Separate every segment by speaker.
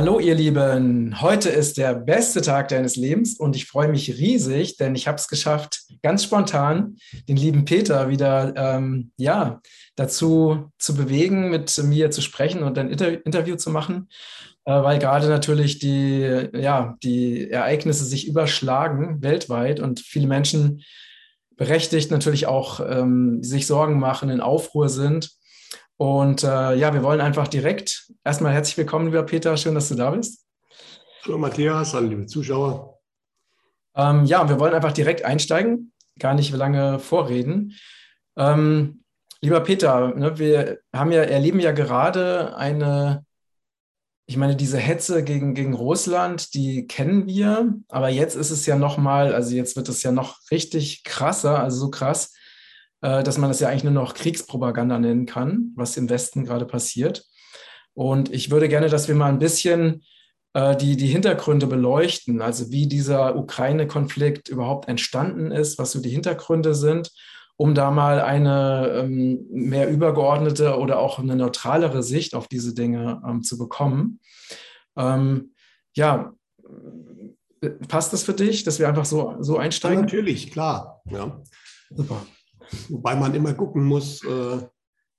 Speaker 1: Hallo ihr Lieben, heute ist der beste Tag deines Lebens und ich freue mich riesig, denn ich habe es geschafft, ganz spontan den lieben Peter wieder ähm, ja, dazu zu bewegen, mit mir zu sprechen und ein Inter Interview zu machen, äh, weil gerade natürlich die, ja, die Ereignisse sich überschlagen weltweit und viele Menschen berechtigt natürlich auch ähm, sich Sorgen machen, in Aufruhr sind. Und äh, ja, wir wollen einfach direkt erstmal herzlich willkommen, lieber Peter. Schön, dass du da bist.
Speaker 2: Hallo Matthias, hallo liebe Zuschauer.
Speaker 1: Ähm, ja, wir wollen einfach direkt einsteigen, gar nicht lange vorreden. Ähm, lieber Peter, ne, wir haben ja, erleben ja gerade eine, ich meine, diese Hetze gegen, gegen Russland, die kennen wir, aber jetzt ist es ja nochmal, also jetzt wird es ja noch richtig krasser, also so krass, dass man das ja eigentlich nur noch Kriegspropaganda nennen kann, was im Westen gerade passiert. Und ich würde gerne, dass wir mal ein bisschen äh, die, die Hintergründe beleuchten, also wie dieser Ukraine-Konflikt überhaupt entstanden ist, was so die Hintergründe sind, um da mal eine ähm, mehr übergeordnete oder auch eine neutralere Sicht auf diese Dinge ähm, zu bekommen. Ähm, ja, passt das für dich, dass wir einfach so, so einsteigen? Ja,
Speaker 2: natürlich, klar. Ja. Super. Wobei man immer gucken muss, äh,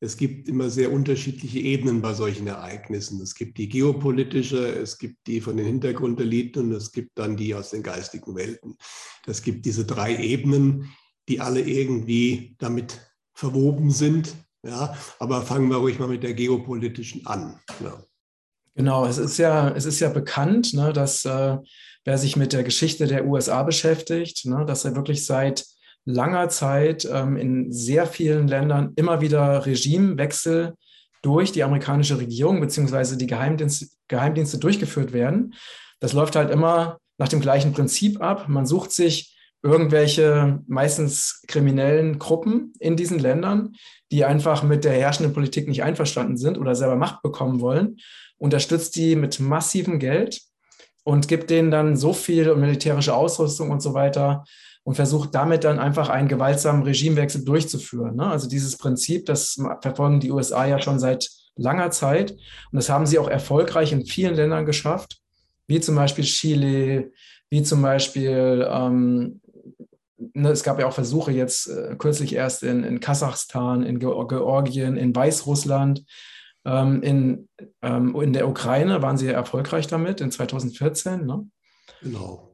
Speaker 2: es gibt immer sehr unterschiedliche Ebenen bei solchen Ereignissen. Es gibt die geopolitische, es gibt die von den Hintergrundeliten und es gibt dann die aus den geistigen Welten. Es gibt diese drei Ebenen, die alle irgendwie damit verwoben sind. Ja, aber fangen wir ruhig mal mit der geopolitischen an. Ja.
Speaker 1: Genau, es ist ja, es ist ja bekannt, ne, dass äh, wer sich mit der Geschichte der USA beschäftigt, ne, dass er wirklich seit langer Zeit ähm, in sehr vielen Ländern immer wieder Regimewechsel durch die amerikanische Regierung bzw. die Geheimdienste, Geheimdienste durchgeführt werden. Das läuft halt immer nach dem gleichen Prinzip ab. Man sucht sich irgendwelche meistens kriminellen Gruppen in diesen Ländern, die einfach mit der herrschenden Politik nicht einverstanden sind oder selber Macht bekommen wollen, unterstützt die mit massivem Geld und gibt denen dann so viel militärische Ausrüstung und so weiter, und versucht damit dann einfach einen gewaltsamen Regimewechsel durchzuführen. Ne? Also dieses Prinzip, das verfolgen die USA ja schon seit langer Zeit und das haben sie auch erfolgreich in vielen Ländern geschafft, wie zum Beispiel Chile, wie zum Beispiel, ähm, ne, es gab ja auch Versuche jetzt äh, kürzlich erst in, in Kasachstan, in Georgien, in Weißrussland, ähm, in, ähm, in der Ukraine waren sie erfolgreich damit in 2014. Ne? Genau.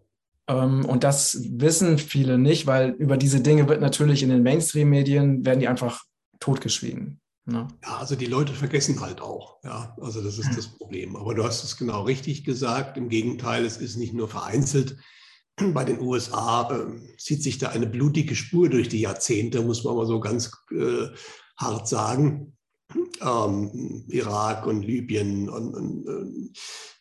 Speaker 1: Ähm, und das wissen viele nicht, weil über diese Dinge wird natürlich in den Mainstream-Medien, werden die einfach totgeschwiegen.
Speaker 2: Ne? Ja, also die Leute vergessen halt auch. Ja, also das ist das Problem. Aber du hast es genau richtig gesagt. Im Gegenteil, es ist nicht nur vereinzelt. Bei den USA äh, zieht sich da eine blutige Spur durch die Jahrzehnte, muss man mal so ganz äh, hart sagen ähm, Irak und Libyen. Und, und, und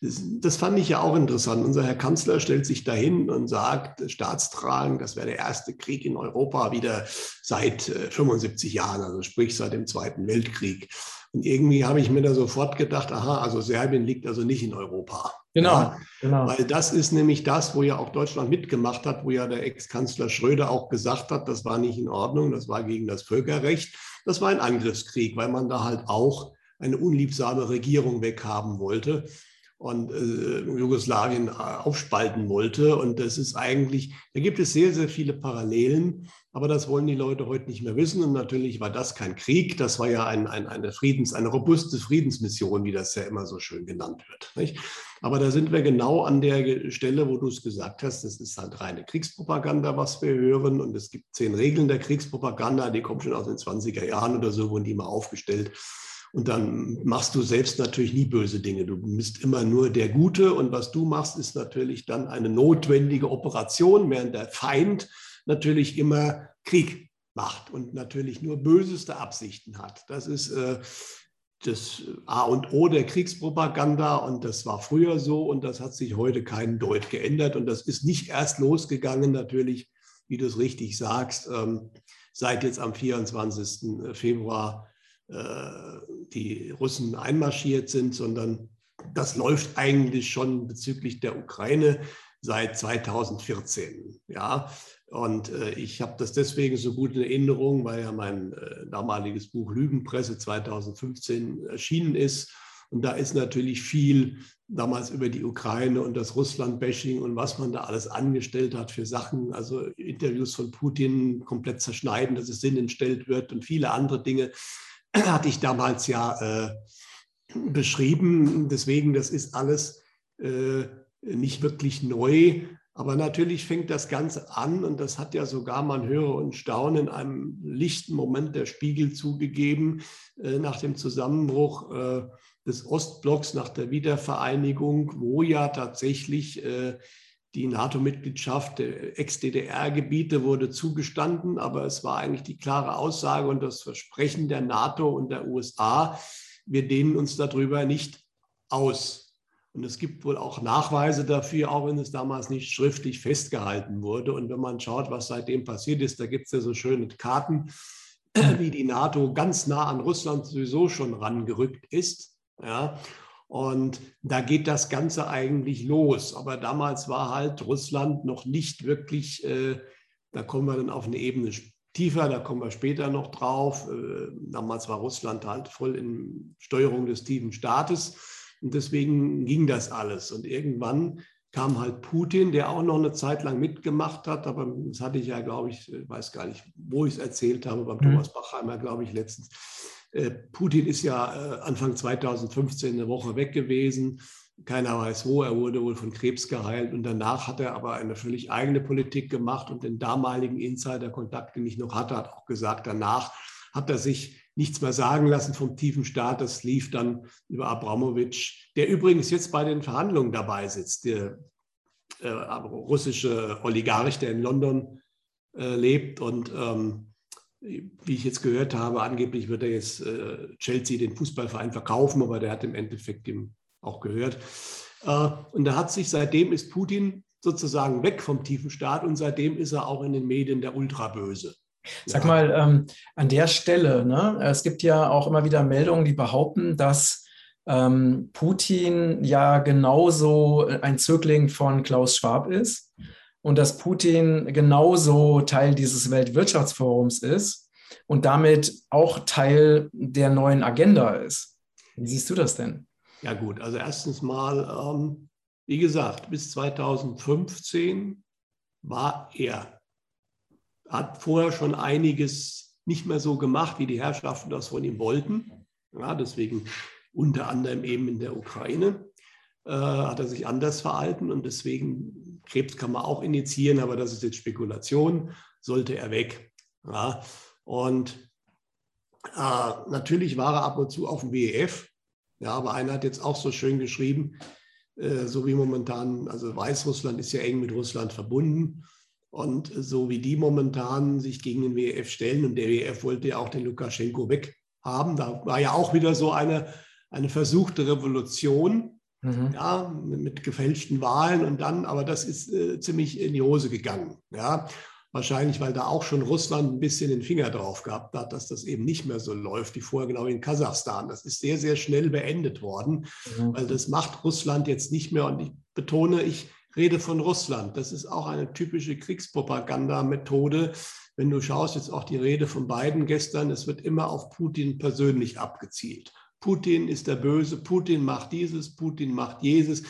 Speaker 2: das, fand ich ja auch interessant. Unser Herr Kanzler stellt sich dahin und sagt, staatstragend, das wäre der erste Krieg in Europa wieder seit äh, 75 Jahren, also sprich seit dem Zweiten Weltkrieg. Und irgendwie habe ich mir da sofort gedacht, aha, also Serbien liegt also nicht in Europa.
Speaker 1: Genau, ja, genau.
Speaker 2: Weil das ist nämlich das, wo ja auch Deutschland mitgemacht hat, wo ja der Ex-Kanzler Schröder auch gesagt hat, das war nicht in Ordnung, das war gegen das Völkerrecht. Das war ein Angriffskrieg, weil man da halt auch eine unliebsame Regierung weghaben wollte und äh, Jugoslawien äh, aufspalten wollte. Und das ist eigentlich, da gibt es sehr, sehr viele Parallelen, aber das wollen die Leute heute nicht mehr wissen. Und natürlich war das kein Krieg, das war ja ein, ein, eine Friedens, eine robuste Friedensmission, wie das ja immer so schön genannt wird. Nicht? Aber da sind wir genau an der Stelle, wo du es gesagt hast, das ist halt reine Kriegspropaganda, was wir hören. Und es gibt zehn Regeln der Kriegspropaganda, die kommen schon aus den 20er Jahren oder so, wurden die mal aufgestellt. Und dann machst du selbst natürlich nie böse Dinge. Du bist immer nur der Gute. Und was du machst, ist natürlich dann eine notwendige Operation, während der Feind natürlich immer Krieg macht und natürlich nur böseste Absichten hat. Das ist äh, das A und O der Kriegspropaganda und das war früher so und das hat sich heute keinen Deut geändert und das ist nicht erst losgegangen natürlich, wie du es richtig sagst, ähm, seit jetzt am 24. Februar äh, die Russen einmarschiert sind, sondern das läuft eigentlich schon bezüglich der Ukraine seit 2014. Ja, und äh, ich habe das deswegen so gut in Erinnerung, weil ja mein äh, damaliges Buch Lügenpresse 2015 erschienen ist. Und da ist natürlich viel damals über die Ukraine und das Russland-Bashing und was man da alles angestellt hat für Sachen, also Interviews von Putin komplett zerschneiden, dass es Sinn entstellt wird und viele andere Dinge, hatte ich damals ja äh, beschrieben. Deswegen, das ist alles äh, nicht wirklich neu. Aber natürlich fängt das Ganze an, und das hat ja sogar, man höre und staune, in einem lichten Moment der Spiegel zugegeben, äh, nach dem Zusammenbruch äh, des Ostblocks, nach der Wiedervereinigung, wo ja tatsächlich äh, die NATO-Mitgliedschaft der Ex-DDR-Gebiete wurde zugestanden, aber es war eigentlich die klare Aussage und das Versprechen der NATO und der USA, wir dehnen uns darüber nicht aus. Und es gibt wohl auch Nachweise dafür, auch wenn es damals nicht schriftlich festgehalten wurde. Und wenn man schaut, was seitdem passiert ist, da gibt es ja so schöne Karten, wie die NATO ganz nah an Russland sowieso schon rangerückt ist. Ja. Und da geht das Ganze eigentlich los. Aber damals war halt Russland noch nicht wirklich, äh, da kommen wir dann auf eine Ebene tiefer, da kommen wir später noch drauf. Äh, damals war Russland halt voll in Steuerung des tiefen Staates. Und deswegen ging das alles. Und irgendwann kam halt Putin, der auch noch eine Zeit lang mitgemacht hat, aber das hatte ich ja, glaube ich, weiß gar nicht, wo ich es erzählt habe, beim mhm. Thomas Bachheimer, glaube ich, letztens. Äh, Putin ist ja äh, Anfang 2015 eine Woche weg gewesen. Keiner weiß wo. Er wurde wohl von Krebs geheilt. Und danach hat er aber eine völlig eigene Politik gemacht und den damaligen Insider-Kontakt, den ich noch hatte, hat auch gesagt, danach hat er sich nichts mehr sagen lassen vom tiefen Staat. Das lief dann über Abramowitsch, der übrigens jetzt bei den Verhandlungen dabei sitzt, der äh, russische Oligarch, der in London äh, lebt. Und ähm, wie ich jetzt gehört habe, angeblich wird er jetzt äh, Chelsea den Fußballverein verkaufen, aber der hat im Endeffekt ihm auch gehört. Äh, und da hat sich seitdem ist Putin sozusagen weg vom tiefen Staat und seitdem ist er auch in den Medien der Ultraböse.
Speaker 1: Sag ja. mal, ähm, an der Stelle, ne, es gibt ja auch immer wieder Meldungen, die behaupten, dass ähm, Putin ja genauso ein Zögling von Klaus Schwab ist und dass Putin genauso Teil dieses Weltwirtschaftsforums ist und damit auch Teil der neuen Agenda ist. Wie siehst du das denn?
Speaker 2: Ja gut, also erstens mal, ähm, wie gesagt, bis 2015 war er hat vorher schon einiges nicht mehr so gemacht, wie die Herrschaften das von ihm wollten. Ja, deswegen unter anderem eben in der Ukraine äh, hat er sich anders verhalten und deswegen Krebs kann man auch initiieren, aber das ist jetzt Spekulation, sollte er weg. Ja, und äh, natürlich war er ab und zu auf dem WEF, ja, aber einer hat jetzt auch so schön geschrieben, äh, so wie momentan, also Weißrussland ist ja eng mit Russland verbunden und so wie die momentan sich gegen den WEF stellen, und der WEF wollte ja auch den Lukaschenko weghaben, da war ja auch wieder so eine, eine versuchte Revolution, mhm. ja, mit, gefälschten Wahlen und dann, aber das ist äh, ziemlich in die Hose gegangen. Ja. Wahrscheinlich, weil da auch schon Russland ein bisschen den Finger drauf gehabt hat, dass das eben nicht mehr so läuft wie vorher genau in Kasachstan. Das ist sehr, sehr schnell beendet worden, mhm. weil das macht Russland jetzt nicht mehr. Und ich betone, ich rede von Russland. Das ist auch eine typische Kriegspropagandamethode. Wenn du schaust, jetzt auch die Rede von Biden gestern, es wird immer auf Putin persönlich abgezielt. Putin ist der Böse, Putin macht dieses, Putin macht jenes.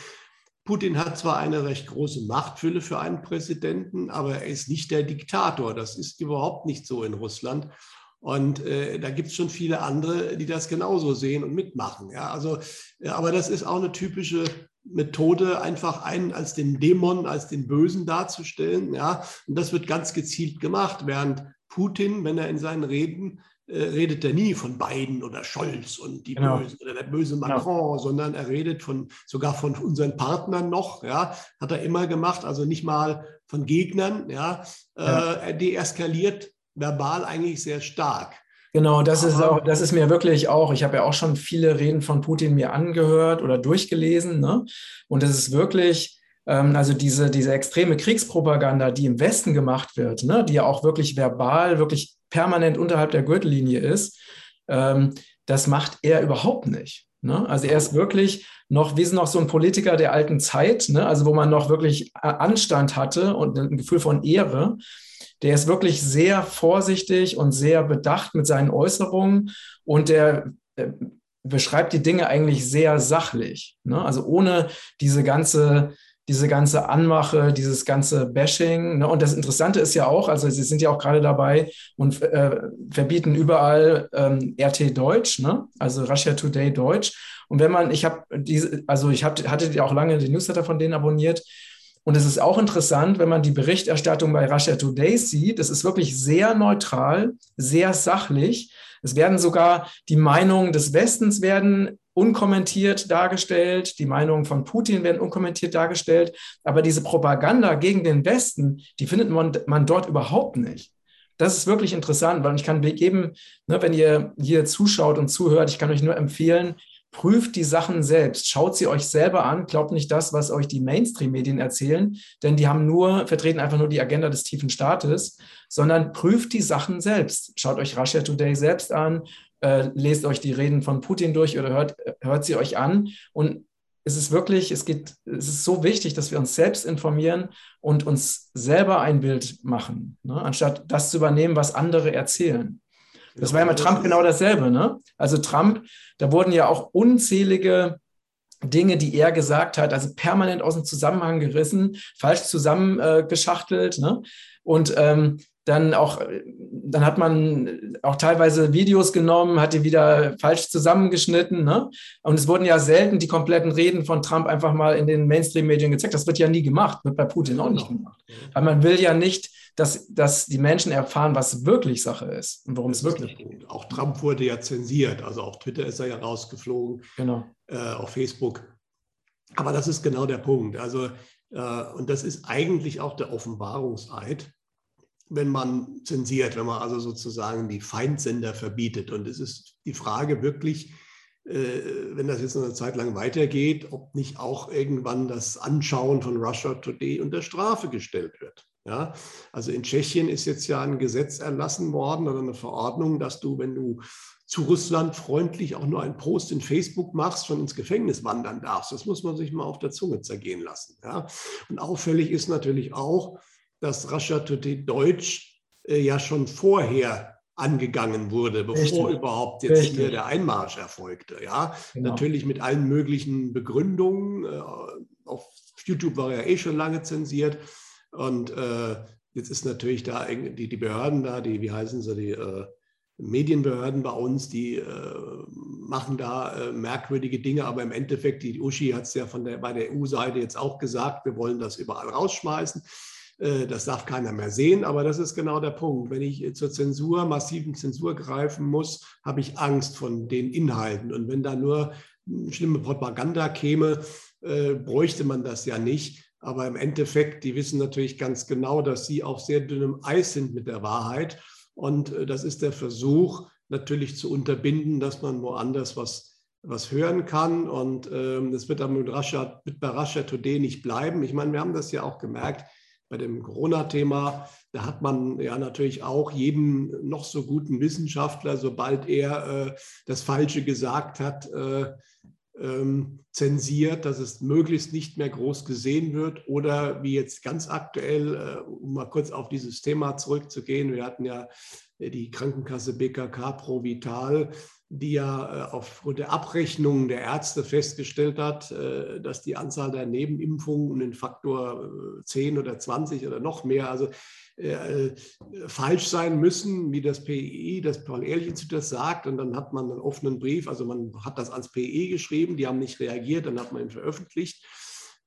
Speaker 2: Putin hat zwar eine recht große Machtfülle für einen Präsidenten, aber er ist nicht der Diktator. Das ist überhaupt nicht so in Russland. Und äh, da gibt es schon viele andere, die das genauso sehen und mitmachen. Ja, also, ja, aber das ist auch eine typische Methode, einfach einen als den Dämon, als den Bösen darzustellen. Ja, und das wird ganz gezielt gemacht, während Putin, wenn er in seinen Reden äh, redet er nie von Biden oder Scholz und die genau. Böse, oder der böse genau. Macron, genau. sondern er redet von sogar von unseren Partnern noch, ja, hat er immer gemacht, also nicht mal von Gegnern, ja, ja. Äh, er deeskaliert verbal eigentlich sehr stark.
Speaker 1: Genau, das ist auch, das ist mir wirklich auch, ich habe ja auch schon viele Reden von Putin mir angehört oder durchgelesen, ne? Und das ist wirklich, ähm, also diese, diese extreme Kriegspropaganda, die im Westen gemacht wird, ne, die ja auch wirklich verbal, wirklich permanent unterhalb der Gürtellinie ist, ähm, das macht er überhaupt nicht. Ne? Also er ist wirklich noch, wir sind noch so ein Politiker der alten Zeit, ne? also wo man noch wirklich Anstand hatte und ein Gefühl von Ehre der ist wirklich sehr vorsichtig und sehr bedacht mit seinen Äußerungen und der äh, beschreibt die Dinge eigentlich sehr sachlich. Ne? Also ohne diese ganze, diese ganze Anmache, dieses ganze Bashing. Ne? Und das Interessante ist ja auch, also Sie sind ja auch gerade dabei und äh, verbieten überall ähm, RT Deutsch, ne? also Russia Today Deutsch. Und wenn man, ich habe diese, also ich hab, hatte ja auch lange den Newsletter von denen abonniert. Und es ist auch interessant, wenn man die Berichterstattung bei Russia Today sieht. Es ist wirklich sehr neutral, sehr sachlich. Es werden sogar die Meinungen des Westens werden unkommentiert dargestellt, die Meinungen von Putin werden unkommentiert dargestellt, aber diese Propaganda gegen den Westen, die findet man, man dort überhaupt nicht. Das ist wirklich interessant, weil ich kann jedem, ne, wenn ihr hier zuschaut und zuhört, ich kann euch nur empfehlen, prüft die Sachen selbst, schaut sie euch selber an, glaubt nicht das, was euch die Mainstream-Medien erzählen, denn die haben nur, vertreten einfach nur die Agenda des tiefen Staates, sondern prüft die Sachen selbst. Schaut euch Russia Today selbst an, äh, lest euch die Reden von Putin durch oder hört, hört sie euch an. Und es ist wirklich, es geht, es ist so wichtig, dass wir uns selbst informieren und uns selber ein Bild machen, ne? anstatt das zu übernehmen, was andere erzählen. Das war ja mit Trump genau dasselbe. Ne? Also Trump, da wurden ja auch unzählige Dinge, die er gesagt hat, also permanent aus dem Zusammenhang gerissen, falsch zusammengeschachtelt. Äh, ne? Und ähm, dann auch, dann hat man auch teilweise Videos genommen, hat die wieder falsch zusammengeschnitten. Ne? Und es wurden ja selten die kompletten Reden von Trump einfach mal in den Mainstream-Medien gezeigt. Das wird ja nie gemacht, wird bei Putin auch nicht genau. gemacht. Weil man will ja nicht, dass, dass die Menschen erfahren, was wirklich Sache ist und worum es wirklich geht.
Speaker 2: Auch Trump wurde ja zensiert, also auf Twitter ist er ja rausgeflogen, genau. äh, auf Facebook. Aber das ist genau der Punkt. Also, äh, und das ist eigentlich auch der Offenbarungseid wenn man zensiert, wenn man also sozusagen die Feindsender verbietet. Und es ist die Frage wirklich, äh, wenn das jetzt eine Zeit lang weitergeht, ob nicht auch irgendwann das Anschauen von Russia Today unter Strafe gestellt wird. Ja, also in Tschechien ist jetzt ja ein Gesetz erlassen worden oder eine Verordnung, dass du, wenn du zu Russland freundlich auch nur einen Post in Facebook machst, schon ins Gefängnis wandern darfst. Das muss man sich mal auf der Zunge zergehen lassen. Ja. Und auffällig ist natürlich auch, dass Russia Today Deutsch äh, ja schon vorher angegangen wurde, bevor Richtig. überhaupt jetzt Richtig. hier der Einmarsch erfolgte. Ja, genau. natürlich mit allen möglichen Begründungen. Äh, auf YouTube war er eh schon lange zensiert und äh, jetzt ist natürlich da die, die Behörden da, die, wie heißen sie, die äh, Medienbehörden bei uns, die äh, machen da äh, merkwürdige Dinge, aber im Endeffekt, die Uschi hat es ja von der, bei der EU-Seite jetzt auch gesagt, wir wollen das überall rausschmeißen. Äh, das darf keiner mehr sehen, aber das ist genau der Punkt. Wenn ich zur Zensur, massiven Zensur greifen muss, habe ich Angst von den Inhalten. Und wenn da nur schlimme Propaganda käme, äh, bräuchte man das ja nicht. Aber im Endeffekt, die wissen natürlich ganz genau, dass sie auf sehr dünnem Eis sind mit der Wahrheit. Und äh, das ist der Versuch, natürlich zu unterbinden, dass man woanders was, was hören kann. Und ähm, das wird aber mit, Russia, bei Russia Today nicht bleiben. Ich meine, wir haben das ja auch gemerkt bei dem Corona-Thema, da hat man ja natürlich auch jeden noch so guten Wissenschaftler, sobald er äh, das Falsche gesagt hat, äh, ähm, zensiert, dass es möglichst nicht mehr groß gesehen wird. Oder wie jetzt ganz aktuell, äh, um mal kurz auf dieses Thema zurückzugehen, wir hatten ja äh, die Krankenkasse BKK Pro Vital, die ja äh, aufgrund der Abrechnungen der Ärzte festgestellt hat, äh, dass die Anzahl der Nebenimpfungen um den Faktor 10 oder 20 oder noch mehr, also äh, falsch sein müssen, wie das PI, das Paul-Ehrlich-Institut das sagt. Und dann hat man einen offenen Brief, also man hat das ans PI geschrieben, die haben nicht reagiert, dann hat man ihn veröffentlicht.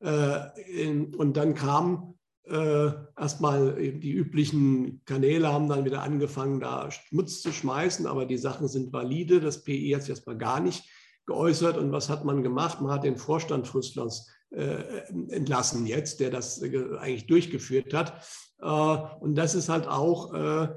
Speaker 2: und dann kam äh, erstmal die üblichen Kanäle haben dann wieder angefangen, da Schmutz zu schmeißen, aber die Sachen sind valide. Das PI hat sich erstmal gar nicht geäußert. Und was hat man gemacht? Man hat den Vorstand Russlands äh, entlassen jetzt, der das äh, eigentlich durchgeführt hat. Äh, und das ist halt auch äh,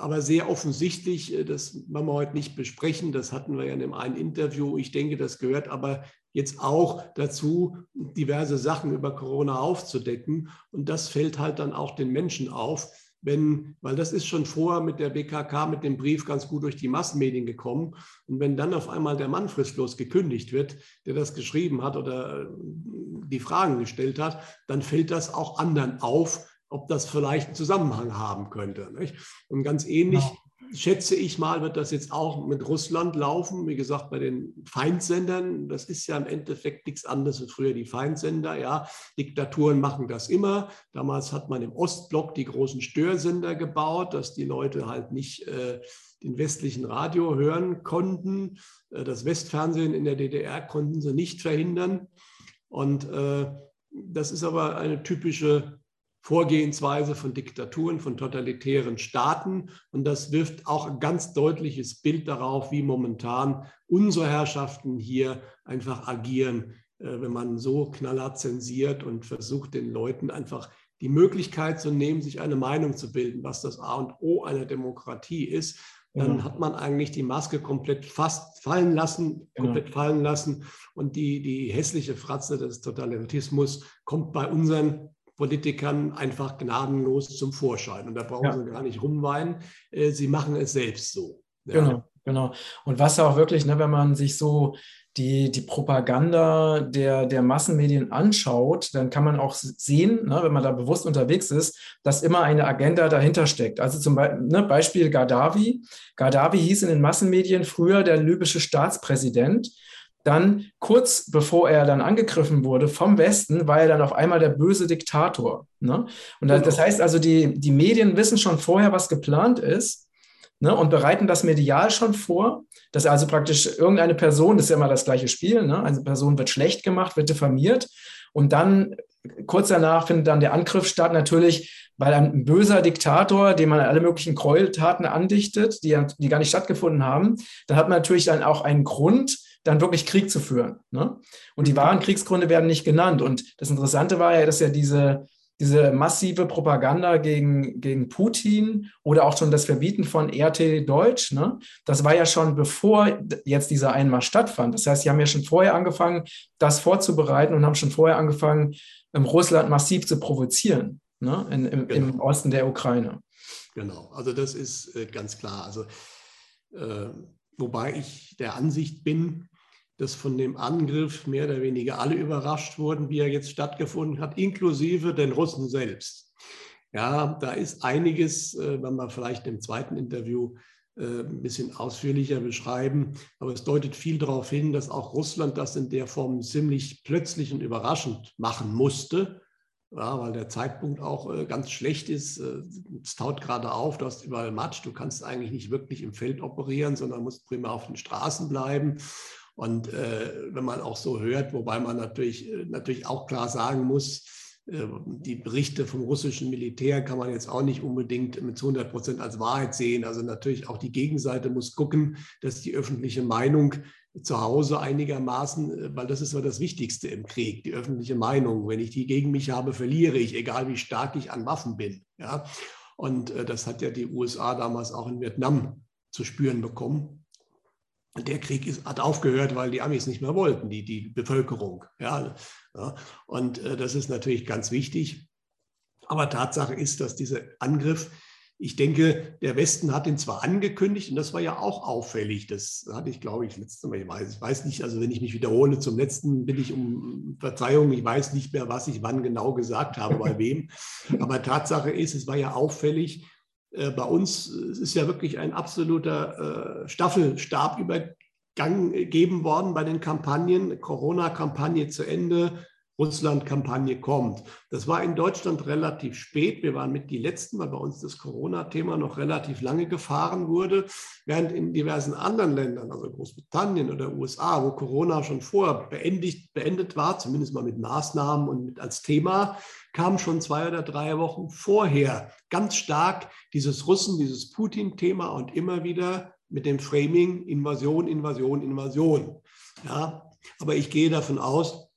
Speaker 2: aber sehr offensichtlich, äh, das wollen wir heute nicht besprechen, das hatten wir ja in dem einen Interview. Ich denke, das gehört aber jetzt auch dazu, diverse Sachen über Corona aufzudecken. Und das fällt halt dann auch den Menschen auf, wenn, weil das ist schon vorher mit der BKK, mit dem Brief ganz gut durch die Massenmedien gekommen. Und wenn dann auf einmal der Mann fristlos gekündigt wird, der das geschrieben hat oder die Fragen gestellt hat, dann fällt das auch anderen auf, ob das vielleicht einen Zusammenhang haben könnte. Nicht? Und ganz ähnlich schätze ich mal, wird das jetzt auch mit Russland laufen. Wie gesagt, bei den Feindsendern, das ist ja im Endeffekt nichts anderes als früher die Feindsender. Ja, Diktaturen machen das immer. Damals hat man im Ostblock die großen Störsender gebaut, dass die Leute halt nicht äh, den westlichen Radio hören konnten. Äh, das Westfernsehen in der DDR konnten sie nicht verhindern. Und äh, das ist aber eine typische Vorgehensweise von Diktaturen, von totalitären Staaten. Und das wirft auch ein ganz deutliches Bild darauf, wie momentan unsere Herrschaften hier einfach agieren, äh, wenn man so knallhart zensiert und versucht, den Leuten einfach die Möglichkeit zu nehmen, sich eine Meinung zu bilden, was das A und O einer Demokratie ist. Dann ja. hat man eigentlich die Maske komplett fast fallen lassen, komplett ja. fallen lassen. Und die, die hässliche Fratze des Totalitarismus kommt bei unseren Politikern einfach gnadenlos zum Vorschein. Und da brauchen ja. sie gar nicht rumweinen. Äh, sie machen es selbst so.
Speaker 1: Ja. Genau, genau. Und was auch wirklich, ne, wenn man sich so die, die Propaganda der, der Massenmedien anschaut, dann kann man auch sehen, ne, wenn man da bewusst unterwegs ist, dass immer eine Agenda dahinter steckt. Also zum Beispiel ne, Beispiel Gaddafi. Gaddafi hieß in den Massenmedien früher der libysche Staatspräsident. Dann kurz bevor er dann angegriffen wurde vom Westen, war er dann auf einmal der böse Diktator. Ne? Und das, das genau. heißt also, die, die Medien wissen schon vorher, was geplant ist ne? und bereiten das medial schon vor, dass also praktisch irgendeine Person, das ist ja immer das gleiche Spiel, ne? eine Person wird schlecht gemacht, wird diffamiert und dann kurz danach findet dann der Angriff statt, natürlich, weil ein böser Diktator, dem man alle möglichen Gräueltaten andichtet, die, die gar nicht stattgefunden haben, dann hat man natürlich dann auch einen Grund, dann wirklich Krieg zu führen. Ne? Und die mhm. wahren Kriegsgründe werden nicht genannt. Und das Interessante war ja, dass ja diese, diese massive Propaganda gegen, gegen Putin oder auch schon das Verbieten von RT Deutsch, ne, das war ja schon bevor jetzt dieser Einmarsch stattfand. Das heißt, sie haben ja schon vorher angefangen, das vorzubereiten und haben schon vorher angefangen, ähm, Russland massiv zu provozieren ne, in, im, genau. im Osten der Ukraine.
Speaker 2: Genau, also das ist äh, ganz klar. Also äh, wobei ich der Ansicht bin, dass von dem Angriff mehr oder weniger alle überrascht wurden, wie er jetzt stattgefunden hat, inklusive den Russen selbst. Ja, da ist einiges, äh, wenn wir vielleicht im zweiten Interview äh, ein bisschen ausführlicher beschreiben. Aber es deutet viel darauf hin, dass auch Russland das in der Form ziemlich plötzlich und überraschend machen musste. Ja, weil der Zeitpunkt auch äh, ganz schlecht ist. Es taut gerade auf, du hast überall Matsch, du kannst eigentlich nicht wirklich im Feld operieren, sondern musst prima auf den Straßen bleiben. Und äh, wenn man auch so hört, wobei man natürlich, äh, natürlich auch klar sagen muss, äh, die Berichte vom russischen Militär kann man jetzt auch nicht unbedingt mit 100 Prozent als Wahrheit sehen. Also natürlich auch die Gegenseite muss gucken, dass die öffentliche Meinung zu Hause einigermaßen, äh, weil das ist ja das Wichtigste im Krieg, die öffentliche Meinung. Wenn ich die gegen mich habe, verliere ich, egal wie stark ich an Waffen bin. Ja? Und das hat ja die USA damals auch in Vietnam zu spüren bekommen der Krieg ist, hat aufgehört, weil die Amis nicht mehr wollten, die, die Bevölkerung. Ja, ja. Und äh, das ist natürlich ganz wichtig. Aber Tatsache ist, dass dieser Angriff, ich denke, der Westen hat ihn zwar angekündigt, und das war ja auch auffällig, das hatte ich, glaube ich, letztes Mal, ich weiß, ich weiß nicht, also wenn ich mich wiederhole, zum letzten bin ich um Verzeihung, ich weiß nicht mehr, was ich wann genau gesagt habe, bei wem. Aber Tatsache ist, es war ja auffällig, bei uns ist ja wirklich ein absoluter äh, Staffelstab übergeben worden bei den Kampagnen. Corona-Kampagne zu Ende, Russland-Kampagne kommt. Das war in Deutschland relativ spät. Wir waren mit die Letzten, weil bei uns das Corona-Thema noch relativ lange gefahren wurde, während in diversen anderen Ländern, also Großbritannien oder USA, wo Corona schon vorher beendet, beendet war, zumindest mal mit Maßnahmen und mit als Thema, kam schon zwei oder drei Wochen vorher ganz stark dieses Russen, dieses Putin-Thema und immer wieder mit dem Framing Invasion, Invasion, Invasion. Ja, aber ich gehe davon aus,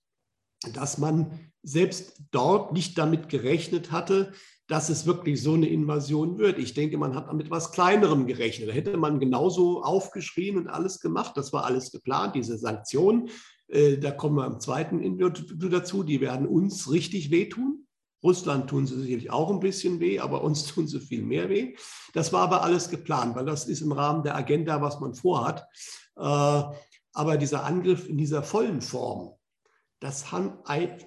Speaker 2: dass man selbst dort nicht damit gerechnet hatte, dass es wirklich so eine Invasion wird. Ich denke, man hat mit etwas Kleinerem gerechnet. Da hätte man genauso aufgeschrien und alles gemacht. Das war alles geplant, diese Sanktionen. Äh, da kommen wir im zweiten Interview dazu. Die werden uns richtig wehtun. Russland tun sie sicherlich auch ein bisschen weh, aber uns tun sie viel mehr weh. Das war aber alles geplant, weil das ist im Rahmen der Agenda, was man vorhat. Äh, aber dieser Angriff in dieser vollen Form, das haben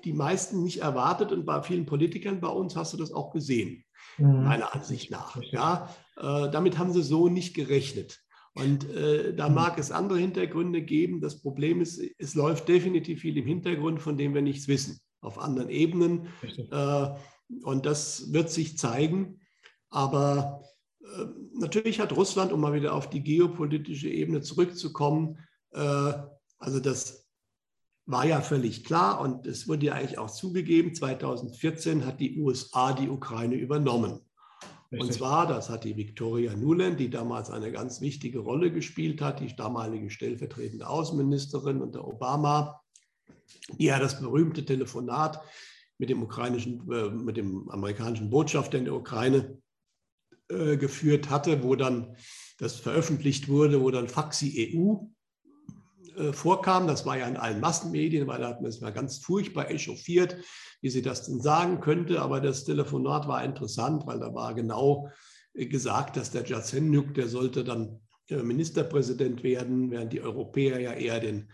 Speaker 2: die meisten nicht erwartet und bei vielen Politikern bei uns hast du das auch gesehen, mhm. meiner Ansicht nach. Ja, Äh, damit haben sie so nicht gerechnet. Und äh, da hm. mag es andere Hintergründe geben. Das Problem ist, es läuft definitiv viel im Hintergrund, von dem wir nichts wissen, auf anderen Ebenen. Äh, und das wird sich zeigen. Aber äh, natürlich hat Russland, um mal wieder auf die geopolitische Ebene zurückzukommen, äh, also das war ja völlig klar und es wurde ja eigentlich auch zugegeben, 2014 hat die USA die Ukraine übernommen. Und zwar, das hat die Victoria Nuland, die damals eine ganz wichtige Rolle gespielt hat, die damalige stellvertretende Außenministerin unter Obama, die ja das berühmte Telefonat mit dem ukrainischen, äh, mit dem amerikanischen Botschafter in der Ukraine äh, geführt hatte, wo dann das veröffentlicht wurde, wo dann Faxi EU äh, vorkam. Das war ja in allen Massenmedien, weil da hat man es mal ganz furchtbar echauffiert, wie sie das denn sagen könnte. Aber das Telefonat war interessant, weil da war genau äh, gesagt, dass der Jazenjuk, der sollte dann äh, Ministerpräsident werden, während die Europäer ja eher den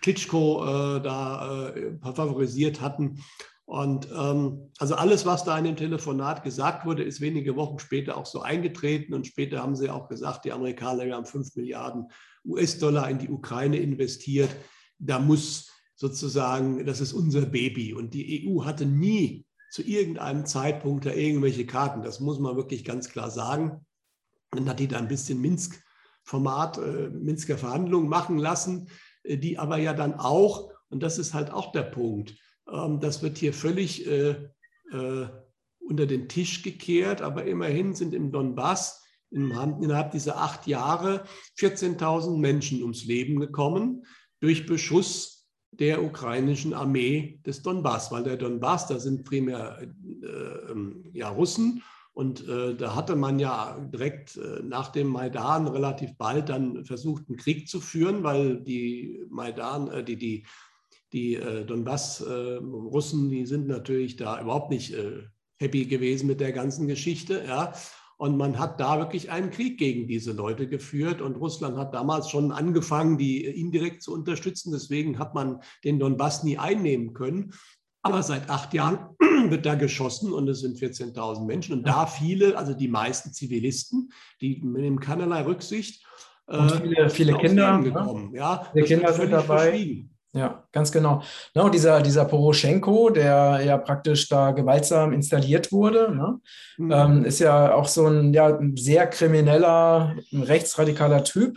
Speaker 2: Klitschko da favorisiert hatten. Und ähm, also alles, was da in dem Telefonat gesagt wurde, ist wenige Wochen später auch so eingetreten. Und später haben sie auch gesagt, die Amerikaner haben 5 Milliarden US-Dollar in die Ukraine investiert. Da muss sozusagen, das ist unser Baby. Und die EU hatte nie zu irgendeinem Zeitpunkt da irgendwelche Karten. Das muss man wirklich ganz klar sagen. Dann hat die da ein bisschen Minsk-Format, äh, Minsker Verhandlungen machen lassen, äh, die aber ja dann auch, und das ist halt auch der Punkt, ähm, das wird hier völlig äh, äh, unter den Tisch gekehrt, aber immerhin sind im Donbass innerhalb dieser acht Jahre 14.000 Menschen ums Leben gekommen durch Beschuss der ukrainischen Armee des Donbass, weil der Donbass, da sind primär äh, ähm, ja, Russen und äh, da hatte man ja direkt äh, nach dem Maidan relativ bald dann versucht, einen Krieg zu führen, weil die Maidan, äh, die, die die äh, Donbass-Russen, äh, die sind natürlich da überhaupt nicht äh, happy gewesen mit der ganzen Geschichte. Ja. Und man hat da wirklich einen Krieg gegen diese Leute geführt. Und Russland hat damals schon angefangen, die indirekt zu unterstützen. Deswegen hat man den Donbass nie einnehmen können. Aber seit acht Jahren wird da geschossen und es sind 14.000 Menschen. Und da viele, also die meisten Zivilisten, die nehmen keinerlei Rücksicht.
Speaker 1: Und viele, viele Kinder.
Speaker 2: Ne? Gekommen. Ja,
Speaker 1: viele Kinder sind dabei. Ja, ganz genau. Ne, und dieser, dieser Poroschenko, der ja praktisch da gewaltsam installiert wurde, ne, mhm. ähm, ist ja auch so ein, ja, sehr krimineller, rechtsradikaler Typ,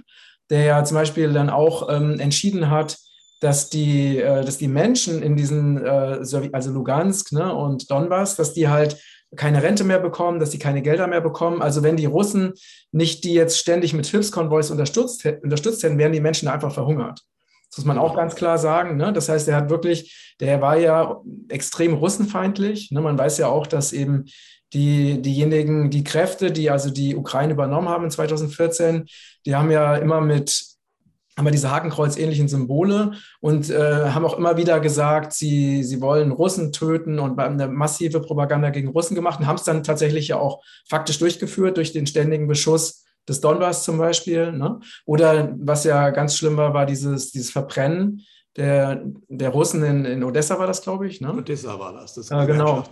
Speaker 1: der ja zum Beispiel dann auch ähm, entschieden hat, dass die, äh, dass die Menschen in diesen, äh, also Lugansk ne, und Donbass, dass die halt keine Rente mehr bekommen, dass sie keine Gelder mehr bekommen. Also wenn die Russen nicht die jetzt ständig mit Hilfskonvois unterstützt, unterstützt hätten, wären die Menschen einfach verhungert. Das muss man auch ganz klar sagen. Ne? Das heißt, er hat wirklich, der war ja extrem russenfeindlich. Ne? Man weiß ja auch, dass eben die, diejenigen, die Kräfte, die also die Ukraine übernommen haben in 2014, die haben ja immer mit haben wir diese Hakenkreuz-ähnlichen Symbole und äh, haben auch immer wieder gesagt, sie, sie wollen Russen töten und haben eine massive Propaganda gegen Russen gemacht und haben es dann tatsächlich ja auch faktisch durchgeführt durch den ständigen Beschuss des Donbass zum Beispiel. Ne? Oder was ja ganz schlimm war, war dieses, dieses Verbrennen der, der Russen in, in Odessa, war das, glaube ich. Ne?
Speaker 2: Odessa war das, das
Speaker 1: äh, genau.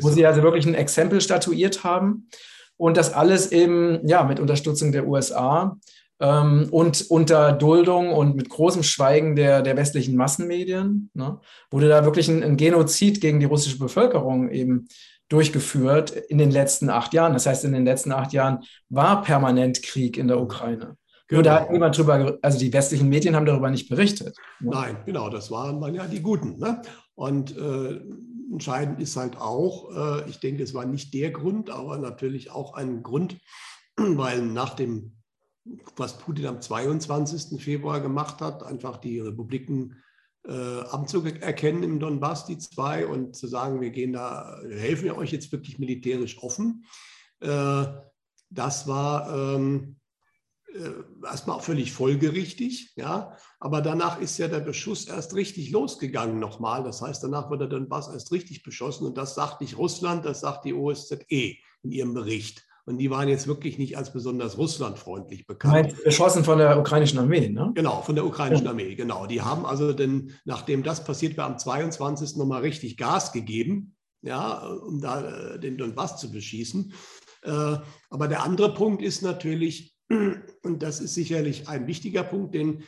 Speaker 1: Wo sie also wirklich ein Exempel statuiert haben. Und das alles eben ja, mit Unterstützung der USA ähm, und unter Duldung und mit großem Schweigen der, der westlichen Massenmedien ne, wurde da wirklich ein, ein Genozid gegen die russische Bevölkerung eben durchgeführt in den letzten acht Jahren. Das heißt, in den letzten acht Jahren war permanent Krieg in der Ukraine. Genau. Nur da hat niemand drüber, also die westlichen Medien haben darüber nicht berichtet.
Speaker 2: Ne? Nein, genau, das waren ja die Guten. Ne? Und äh, entscheidend ist halt auch, äh, ich denke, es war nicht der Grund, aber natürlich auch ein Grund, weil nach dem, was Putin am 22. Februar gemacht hat, einfach die Republiken äh, anzuerkennen im Donbass, die zwei, und zu sagen, wir gehen da, helfen wir euch jetzt wirklich militärisch offen. Äh, das war ähm, äh, erstmal völlig folgerichtig, ja. Aber danach ist ja der Beschuss erst richtig losgegangen nochmal. Das heißt, danach wurde der Donbass erst richtig beschossen und das sagt nicht Russland, das sagt die OSZE in ihrem Bericht. Und die waren jetzt wirklich nicht als besonders russlandfreundlich bekannt.
Speaker 1: Beschossen von der ukrainischen Armee, ne?
Speaker 2: Genau, von der ukrainischen Armee, genau. Die haben also, denn, nachdem das passiert war, am 22. nochmal richtig Gas gegeben, ja, um da äh, den Donbass zu beschießen. Äh, aber der andere Punkt ist natürlich, und das ist sicherlich ein wichtiger Punkt, den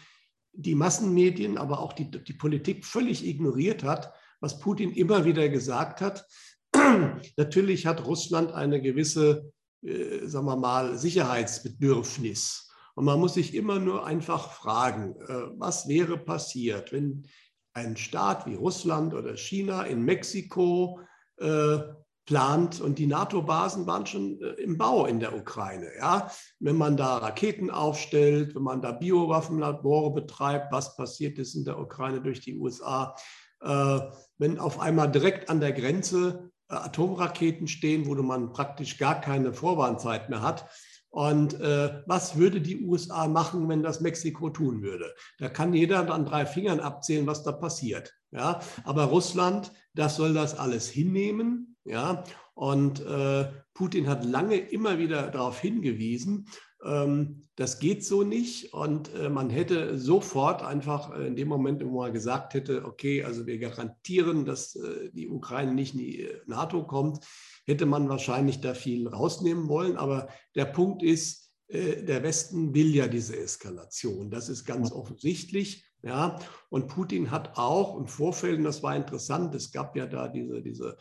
Speaker 2: die Massenmedien, aber auch die, die Politik völlig ignoriert hat, was Putin immer wieder gesagt hat. Natürlich hat Russland eine gewisse, äh, sagen wir mal, Sicherheitsbedürfnis. Und man muss sich immer nur einfach fragen, äh, was wäre passiert, wenn ein Staat wie Russland oder China in Mexiko äh, plant und die NATO-Basen waren schon im Bau in der Ukraine. Ja? Wenn man da Raketen aufstellt, wenn man da Biowaffenlabore betreibt, was passiert ist in der Ukraine durch die USA, wenn auf einmal direkt an der Grenze Atomraketen stehen, wo man praktisch gar keine Vorwarnzeit mehr hat. Und äh, was würde die USA machen, wenn das Mexiko tun würde? Da kann jeder an drei Fingern abzählen, was da passiert. Ja? Aber Russland, das soll das alles hinnehmen ja? Und äh, Putin hat lange immer wieder darauf hingewiesen, das geht so nicht. Und äh, man hätte sofort einfach äh, in dem Moment, wo man gesagt hätte, okay, also wir garantieren, dass äh, die Ukraine nicht in die NATO kommt, hätte man wahrscheinlich da viel rausnehmen wollen. Aber der Punkt ist, der Westen will ja diese Eskalation. Das ist ganz offensichtlich. Ja, und Putin hat auch im Vorfeld, und das war interessant, es gab ja da diese, diese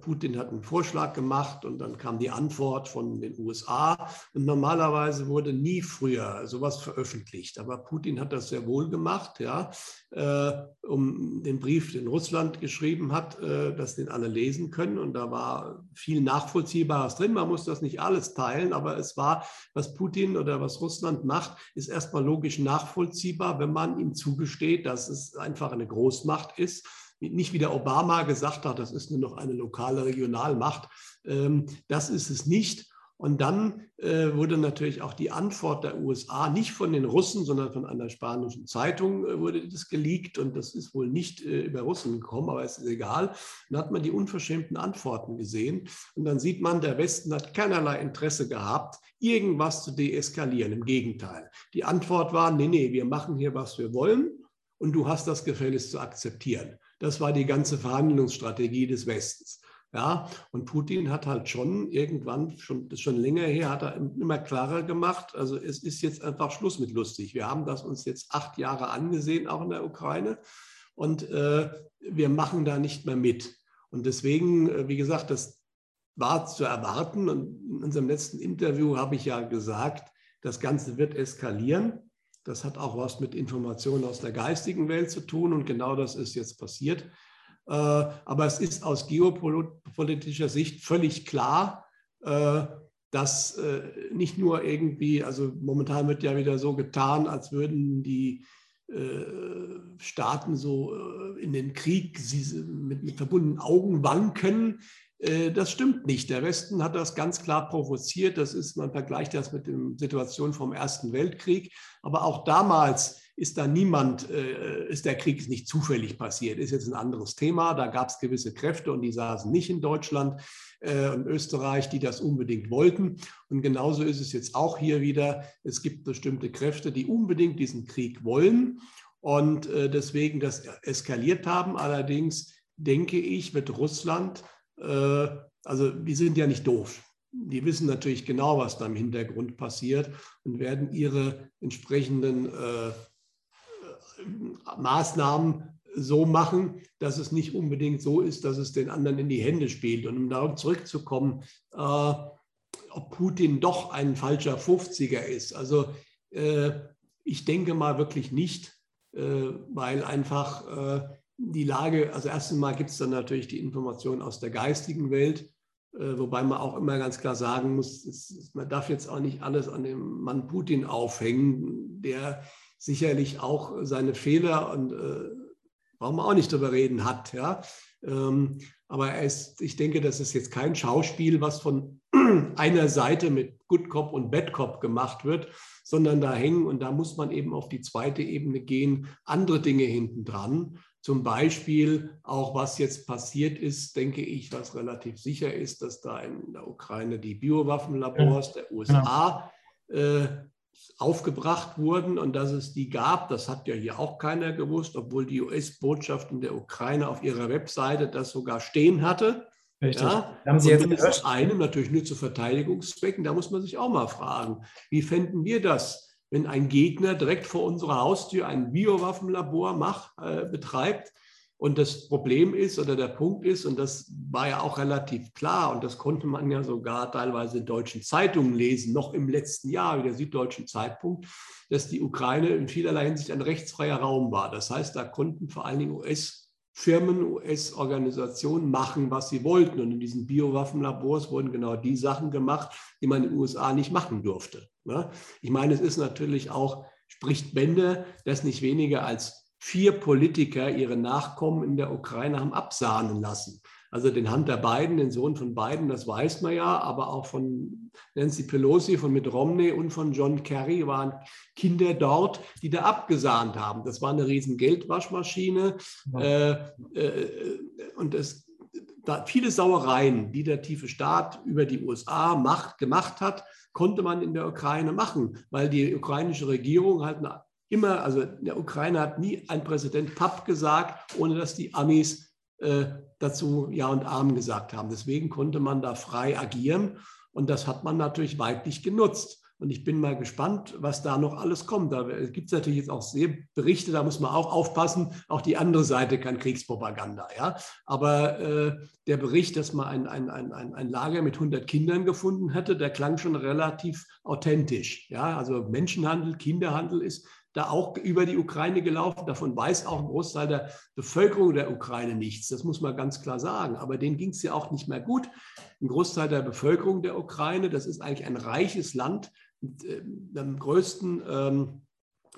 Speaker 2: Putin hat einen Vorschlag gemacht und dann kam die Antwort von den USA. Und normalerweise wurde nie früher sowas veröffentlicht. Aber Putin hat das sehr wohl gemacht, ja, äh, um den Brief, den Russland geschrieben hat, äh, dass den alle lesen können. Und da war viel Nachvollziehbares drin. Man muss das nicht alles teilen, aber es war, was Putin oder was Russland macht, ist erstmal logisch nachvollziehbar, wenn man ihm zugesteht, dass es einfach eine Großmacht ist nicht wie der Obama gesagt hat, das ist nur noch eine lokale Regionalmacht. Ähm, das ist es nicht. Und dann äh, wurde natürlich auch die Antwort der USA nicht von den Russen, sondern von einer spanischen Zeitung äh, wurde das geleakt und das ist wohl nicht äh, über Russen gekommen, aber es ist egal. Dann hat man die unverschämten Antworten gesehen und dann sieht man, der Westen hat keinerlei Interesse gehabt, irgendwas zu deeskalieren. Im Gegenteil. Die Antwort war, nee, nee, wir machen hier, was wir wollen und du hast das gefälligst zu akzeptieren. Das war die ganze Verhandlungsstrategie des Westens. Ja, und Putin hat halt schon irgendwann, schon, das ist schon länger her, hat er immer klarer gemacht, also es ist jetzt einfach Schluss mit lustig. Wir haben das uns jetzt acht Jahre angesehen, auch in der Ukraine, und äh, wir machen da nicht mehr mit. Und deswegen, äh, wie gesagt, das war zu erwarten. Und in unserem letzten Interview habe ich ja gesagt, das Ganze wird eskalieren. Das hat auch was mit Informationen aus der geistigen Welt zu tun und genau das ist jetzt passiert. Äh, aber es ist aus geopolitischer Sicht völlig klar, äh, dass äh, nicht nur irgendwie, also momentan wird ja wieder so getan, als würden die Staaten so in den Krieg mit, mit verbundenen Augen wanken. Äh, das stimmt nicht. Der Westen hat das ganz klar provoziert. Das ist, man vergleicht das mit der Situation vom Ersten Weltkrieg. Aber auch damals ist da niemand, äh, ist der Krieg nicht zufällig passiert. Ist jetzt ein anderes Thema. Da gab es gewisse Kräfte und die saßen nicht in Deutschland äh, und Österreich, die das unbedingt wollten. Und genauso ist es jetzt auch hier wieder. Es gibt bestimmte Kräfte, die unbedingt diesen Krieg wollen und deswegen das eskaliert haben. Allerdings denke ich, wird Russland äh, also die sind ja nicht doof. Die wissen natürlich genau, was da im Hintergrund passiert und werden ihre entsprechenden äh, äh, Maßnahmen so machen, dass es nicht unbedingt so ist, dass es den anderen in die Hände spielt. Und um darauf zurückzukommen, äh, ob Putin doch ein falscher 50er ist. Also äh, ich denke mal wirklich nicht, äh, weil einfach die Lage, also erst einmal gibt es dann natürlich die Informationen aus der geistigen Welt, äh, wobei man auch immer ganz klar sagen muss, es, man darf jetzt auch nicht alles an dem Mann Putin aufhängen, der sicherlich auch seine Fehler und äh, brauchen auch nicht darüber reden hat. Ja? Ähm, aber ist, ich denke, das ist jetzt kein Schauspiel, was von einer Seite mit Good Cop und Bad Cop gemacht wird, sondern da hängen und da muss man eben auf die zweite Ebene gehen, andere Dinge hinten dran. Zum Beispiel auch, was jetzt passiert ist, denke ich, was relativ sicher ist, dass da in der Ukraine die Biowaffenlabors der USA äh, aufgebracht wurden und dass es die gab. Das hat ja hier auch keiner gewusst, obwohl die US-Botschaft in der Ukraine auf ihrer Webseite das sogar stehen hatte. Richtig. Ja? Haben Sie jetzt mindestens einem natürlich nur zu Verteidigungszwecken. Da muss man sich auch mal fragen, wie fänden wir das, wenn ein Gegner direkt vor unserer Haustür ein Biowaffenlabor macht, äh, betreibt? Und das Problem ist oder der Punkt ist, und das war ja auch relativ klar, und das konnte man ja sogar teilweise in deutschen Zeitungen lesen, noch im letzten Jahr, wie der Süddeutschen Zeitpunkt, dass die Ukraine in vielerlei Hinsicht ein rechtsfreier Raum war. Das heißt, da konnten vor allen Dingen US-Firmen, US-Organisationen machen, was sie wollten. Und in diesen Biowaffenlabors wurden genau die Sachen gemacht, die man in den USA nicht machen durfte. Ne? Ich meine, es ist natürlich auch, spricht Bände, dass nicht weniger als vier Politiker ihre Nachkommen in der Ukraine haben absahnen lassen. Also den Hunter Biden, den Sohn von Biden, das weiß man ja, aber auch von Nancy Pelosi, von Mitt Romney und von John Kerry waren Kinder dort, die da abgesahnt haben. Das war eine riesen Geldwaschmaschine ja. äh, äh, und es da viele Sauereien, die der tiefe Staat über die USA macht, gemacht hat, konnte man in der Ukraine machen, weil die ukrainische Regierung halt eine immer, also der Ukraine hat nie ein Präsident Papp gesagt, ohne dass die Amis äh, dazu Ja und Amen gesagt haben. Deswegen konnte man da frei agieren und das hat man natürlich weitlich genutzt. Und ich bin mal gespannt, was da noch alles kommt. Da gibt es natürlich jetzt auch sehr Berichte, da muss man auch aufpassen. Auch die andere Seite kann Kriegspropaganda. Ja? Aber äh, der Bericht, dass man ein, ein, ein, ein Lager mit 100 Kindern gefunden hätte, der klang schon relativ authentisch. Ja? Also Menschenhandel, Kinderhandel ist da auch über die Ukraine gelaufen. Davon weiß auch ein Großteil der Bevölkerung der Ukraine nichts. Das muss man ganz klar sagen. Aber denen ging es ja auch nicht mehr gut. Ein Großteil der Bevölkerung der Ukraine, das ist eigentlich ein reiches Land mit äh, dem größten, ähm,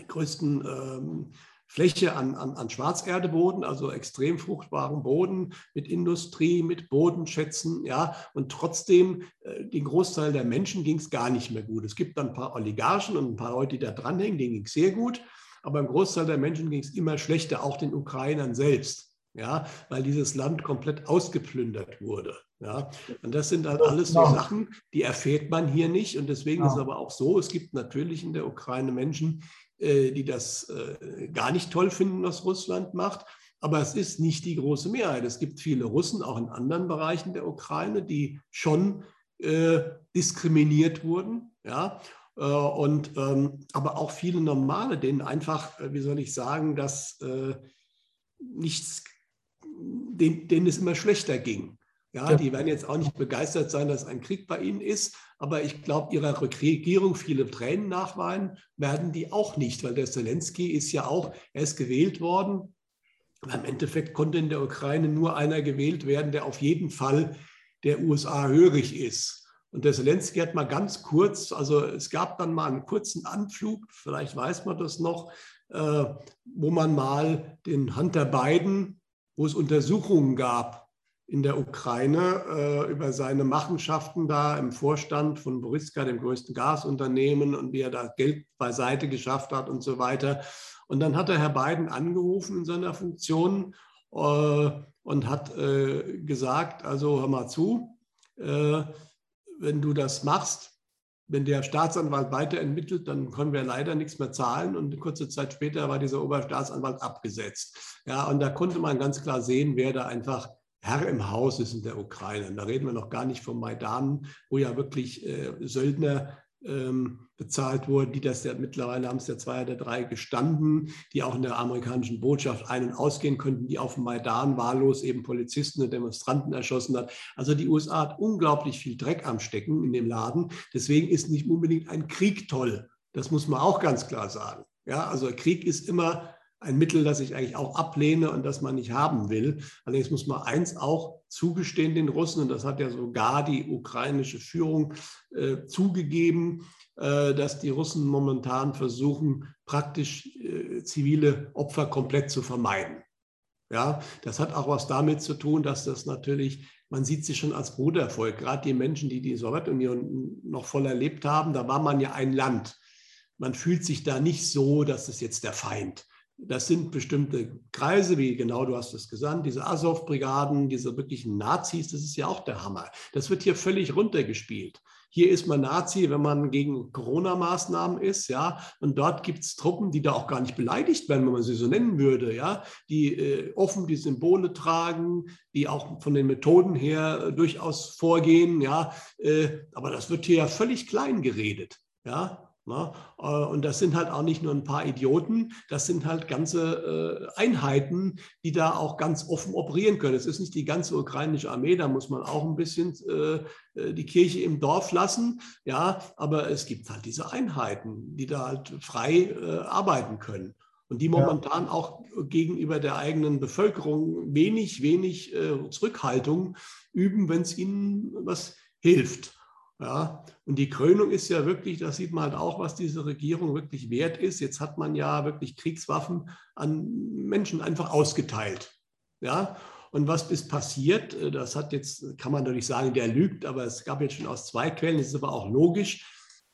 Speaker 2: größten ähm, Fläche an, an, an Schwarzerdeboden, also extrem fruchtbaren Boden mit Industrie, mit Bodenschätzen, ja, und trotzdem, äh, den Großteil der Menschen ging es gar nicht mehr gut. Es gibt dann ein paar Oligarchen und ein paar Leute, die da dranhängen, denen ging es sehr gut, aber im Großteil der Menschen ging es immer schlechter, auch den Ukrainern selbst. Ja, weil dieses Land komplett ausgeplündert wurde. Ja, und das sind halt alles so Sachen, die erfährt man hier nicht. Und deswegen ja. ist es aber auch so, es gibt natürlich in der Ukraine Menschen, die das äh, gar nicht toll finden, was Russland macht. Aber es ist nicht die große Mehrheit. Es gibt viele Russen, auch in anderen Bereichen der Ukraine, die schon äh, diskriminiert wurden. Ja? Äh, und, ähm, aber auch viele Normale, denen einfach, äh, wie soll ich sagen, dass äh, nichts, denen, denen es immer schlechter ging. Ja, ja, die werden jetzt auch nicht begeistert sein, dass ein Krieg bei ihnen ist, aber ich glaube, ihrer Regierung viele Tränen nachweinen werden die auch nicht, weil der Zelensky ist ja auch, er ist gewählt worden. Im Endeffekt konnte in der Ukraine nur einer gewählt werden, der auf jeden Fall der USA hörig ist. Und der Zelensky hat mal ganz kurz, also es gab dann mal einen kurzen Anflug, vielleicht weiß man das noch, äh, wo man mal den Hunter Biden, wo es Untersuchungen gab, in der Ukraine äh, über seine Machenschaften da im Vorstand von Boriska, dem größten Gasunternehmen, und wie er da Geld beiseite geschafft hat und so weiter. Und dann hat er Herr Biden angerufen in seiner Funktion äh, und hat äh, gesagt, also hör mal zu, äh, wenn du das machst, wenn der Staatsanwalt weiter ermittelt, dann können wir leider nichts mehr zahlen. Und kurze Zeit später war dieser Oberstaatsanwalt abgesetzt. Ja, und da konnte man ganz klar sehen, wer da einfach Herr im Haus ist in der Ukraine. Und da reden wir noch gar nicht vom Maidan, wo ja wirklich äh, Söldner ähm, bezahlt wurden, die das ja mittlerweile haben es ja zwei oder drei gestanden, die auch in der amerikanischen Botschaft ein- und ausgehen könnten, die auf dem Maidan wahllos eben Polizisten und Demonstranten erschossen hat. Also die USA hat unglaublich viel Dreck am Stecken in dem Laden. Deswegen ist nicht unbedingt ein Krieg toll. Das muss man auch ganz klar sagen. Ja, also Krieg ist immer ein Mittel, das ich eigentlich auch ablehne und das man nicht haben will. Allerdings muss man eins auch zugestehen den Russen, und das hat ja sogar die ukrainische Führung äh, zugegeben, äh, dass die Russen momentan versuchen, praktisch äh, zivile Opfer komplett zu vermeiden. Ja, das hat auch was damit zu tun, dass das natürlich, man sieht sich schon als Brudervolk, gerade die Menschen, die die Sowjetunion noch voll erlebt haben, da war man ja ein Land. Man fühlt sich da nicht so, dass es jetzt der Feind ist das sind bestimmte Kreise, wie genau du hast es gesagt, diese Azov-Brigaden, diese wirklichen Nazis, das ist ja auch der Hammer. Das wird hier völlig runtergespielt. hier ist man Nazi, wenn man gegen Corona-Maßnahmen ist, ja. Und dort gibt es Truppen, die da auch gar nicht beleidigt werden, wenn man sie so nennen würde, ja, die äh, offen die Symbole tragen, die auch von den Methoden her durchaus vorgehen, ja. Äh, aber das wird hier ja völlig klein geredet, ja. Na, äh, und das sind halt auch nicht nur ein paar Idioten, das sind halt ganze äh, Einheiten, die da auch ganz offen operieren können. Es ist nicht die ganze ukrainische Armee, da muss man auch ein bisschen äh, die Kirche im Dorf lassen. Ja, aber es gibt halt diese Einheiten, die da halt frei arbeiten können und die momentan ja. auch gegenüber der eigenen Bevölkerung wenig, wenig Zurückhaltung üben, wenn es ihnen was hilft. Ja, und die Krönung ist ja wirklich, das sieht man halt auch, was diese Regierung wirklich wert ist. Jetzt hat man ja wirklich Kriegswaffen an Menschen einfach ausgeteilt. Ja, und was ist passiert? Das hat jetzt, kann man natürlich sagen, der lügt, aber es gab jetzt schon aus zwei Quellen, das ist aber auch logisch.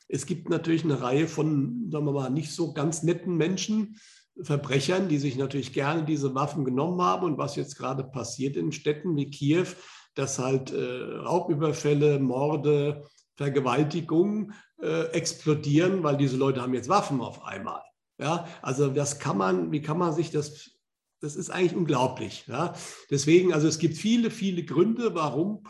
Speaker 2: Es gibt natürlich eine Reihe von, sagen wir mal, nicht so ganz netten Menschen, Verbrechern, die sich natürlich gerne diese Waffen genommen haben. Und was jetzt gerade passiert in Städten wie Kiew, dass halt äh, Raubüberfälle, Morde, Vergewaltigungen äh, explodieren, weil diese Leute haben jetzt Waffen auf einmal. Ja, also das kann man, wie kann man sich das, das ist eigentlich unglaublich. Ja, deswegen, also es gibt viele, viele Gründe, warum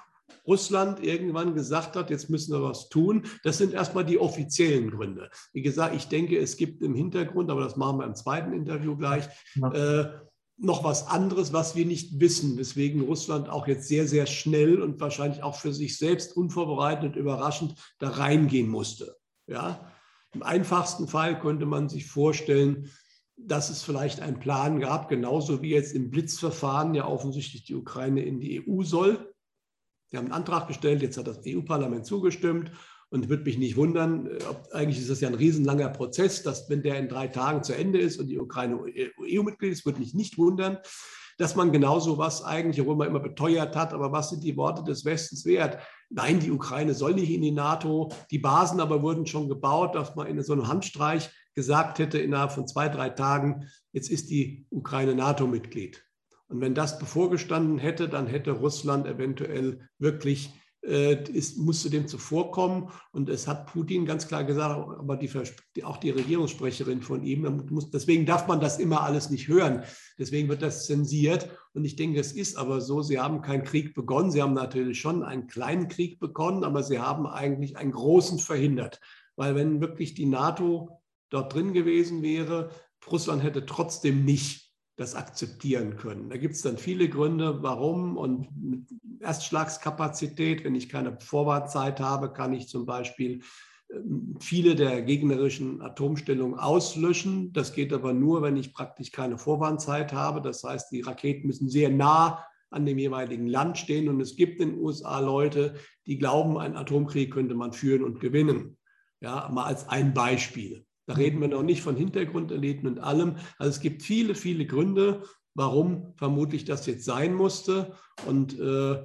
Speaker 2: Russland irgendwann gesagt hat, jetzt müssen wir was tun. Das sind erstmal die offiziellen Gründe. Wie gesagt, ich denke, es gibt im Hintergrund, aber das machen wir im zweiten Interview gleich, ja. äh, noch was anderes, was wir nicht wissen, weswegen Russland auch jetzt sehr, sehr schnell und wahrscheinlich auch für sich selbst unvorbereitet und überraschend da reingehen musste. Ja? Im einfachsten Fall könnte man sich vorstellen, dass es vielleicht einen Plan gab, genauso wie jetzt im Blitzverfahren ja offensichtlich die Ukraine in die EU soll. Wir haben einen Antrag gestellt, jetzt hat das EU-Parlament zugestimmt und würde mich nicht wundern, äh, ob, eigentlich ist das ja ein riesenlanger Prozess, dass wenn der in drei Tagen zu Ende ist und die Ukraine EU-Mitglied ist, würde mich nicht wundern, dass man genauso was eigentlich, obwohl man immer beteuert hat, aber was sind die Worte des Westens wert? Nein, die Ukraine soll nicht in die NATO. Die Basen aber wurden schon gebaut, dass man in so einem Handstreich gesagt hätte, innerhalb von zwei, drei Tagen, jetzt ist die Ukraine NATO-Mitglied. Und wenn das bevorgestanden hätte, dann hätte Russland eventuell wirklich äh, ist, musste dem zuvorkommen. Und es hat Putin ganz klar gesagt, aber die, auch die Regierungssprecherin von ihm, muss, deswegen darf man das immer alles nicht hören. Deswegen wird das zensiert. Und ich denke, es ist aber so, sie haben keinen Krieg begonnen. Sie haben natürlich schon einen kleinen Krieg begonnen, aber sie haben eigentlich einen großen verhindert. Weil wenn wirklich die NATO dort drin gewesen wäre, Russland hätte trotzdem nicht das akzeptieren können. Da gibt es dann viele Gründe, warum. Und mit Erstschlagskapazität, wenn ich keine Vorwartzeit habe, kann ich zum Beispiel ähm, viele der gegnerischen Atomstellungen auslöschen. Das geht aber nur, wenn ich praktisch keine Vorwarnzeit habe. Das heißt, die Raketen müssen sehr nah an dem jeweiligen Land stehen. Und es gibt in den USA Leute, die glauben, einen Atomkrieg könnte man führen und gewinnen. Ja, mal als ein Beispiel. Da reden wir noch nicht von Hintergrundeliten und allem. Also es gibt viele, viele Gründe, warum vermutlich das jetzt sein musste. Und äh,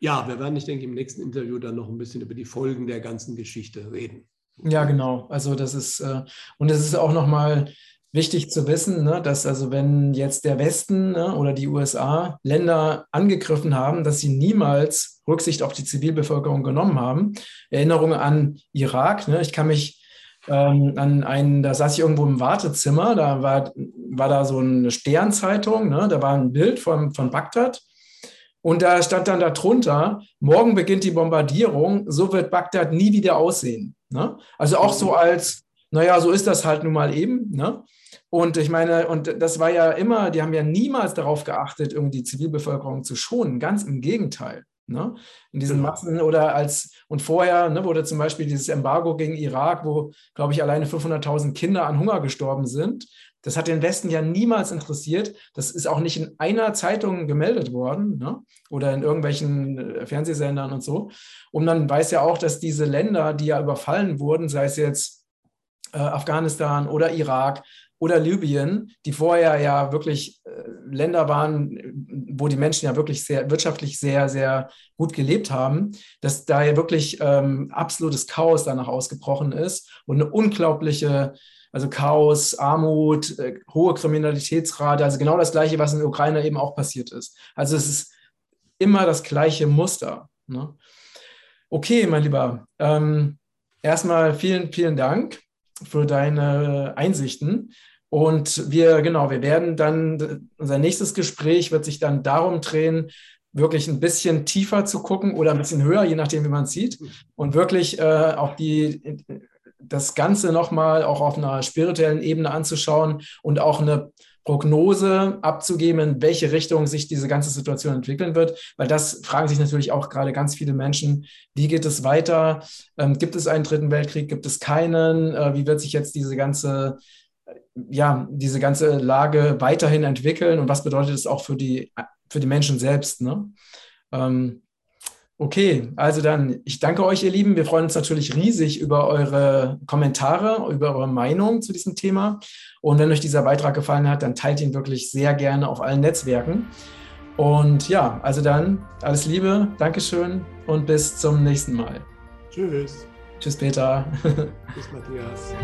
Speaker 2: ja, wir werden, ich denke, im nächsten Interview dann noch ein bisschen über die Folgen der ganzen Geschichte reden.
Speaker 1: Ja, genau. Also das ist, äh, und es ist auch nochmal wichtig zu wissen, ne, dass also wenn jetzt der Westen ne, oder die USA Länder angegriffen haben, dass sie niemals Rücksicht auf die Zivilbevölkerung genommen haben. Erinnerung an Irak. Ne, ich kann mich ähm, an einen, da saß ich irgendwo im Wartezimmer, da war, war da so eine Sternzeitung, ne? da war ein Bild von, von Bagdad und da stand dann darunter, morgen beginnt die Bombardierung, so wird Bagdad nie wieder aussehen. Ne? Also auch so als, naja, so ist das halt nun mal eben. Ne? Und ich meine, und das war ja immer, die haben ja niemals darauf geachtet, irgendwie die Zivilbevölkerung zu schonen. Ganz im Gegenteil. Ne? In diesen genau. Massen oder als, und vorher ne, wurde zum Beispiel dieses Embargo gegen Irak, wo, glaube ich, alleine 500.000 Kinder an Hunger gestorben sind. Das hat den Westen ja niemals interessiert. Das ist auch nicht in einer Zeitung gemeldet worden ne? oder in irgendwelchen äh, Fernsehsendern und so. Und man weiß ja auch, dass diese Länder, die ja überfallen wurden, sei es jetzt äh, Afghanistan oder Irak, oder Libyen, die vorher ja wirklich äh, Länder waren, wo die Menschen ja wirklich sehr wirtschaftlich sehr, sehr gut gelebt haben, dass da ja wirklich ähm, absolutes Chaos danach ausgebrochen ist und eine unglaubliche, also Chaos, Armut, äh, hohe Kriminalitätsrate, also genau das Gleiche, was in der Ukraine eben auch passiert ist. Also es ist immer das gleiche Muster. Ne? Okay, mein Lieber. Ähm, erstmal vielen, vielen Dank für deine Einsichten. Und wir, genau, wir werden dann, unser nächstes Gespräch wird sich dann darum drehen, wirklich ein bisschen tiefer zu gucken oder ein bisschen höher, je nachdem, wie man es sieht. Und wirklich äh, auch die, das Ganze nochmal auch auf einer spirituellen Ebene anzuschauen und auch eine Prognose abzugeben, in welche Richtung sich diese ganze Situation entwickeln wird, weil das fragen sich natürlich auch gerade ganz viele Menschen, wie geht es weiter? Ähm, gibt es einen dritten Weltkrieg? Gibt es keinen? Äh, wie wird sich jetzt diese ganze ja, diese ganze Lage weiterhin entwickeln und was bedeutet es auch für die, für die Menschen selbst? Ne? Ähm, okay, also dann, ich danke euch, ihr Lieben. Wir freuen uns natürlich riesig über eure Kommentare, über eure Meinung zu diesem Thema. Und wenn euch dieser Beitrag gefallen hat, dann teilt ihn wirklich sehr gerne auf allen Netzwerken. Und ja, also dann alles Liebe, Dankeschön und bis zum nächsten Mal.
Speaker 2: Tschüss.
Speaker 1: Tschüss, Peter.
Speaker 2: Tschüss, Matthias.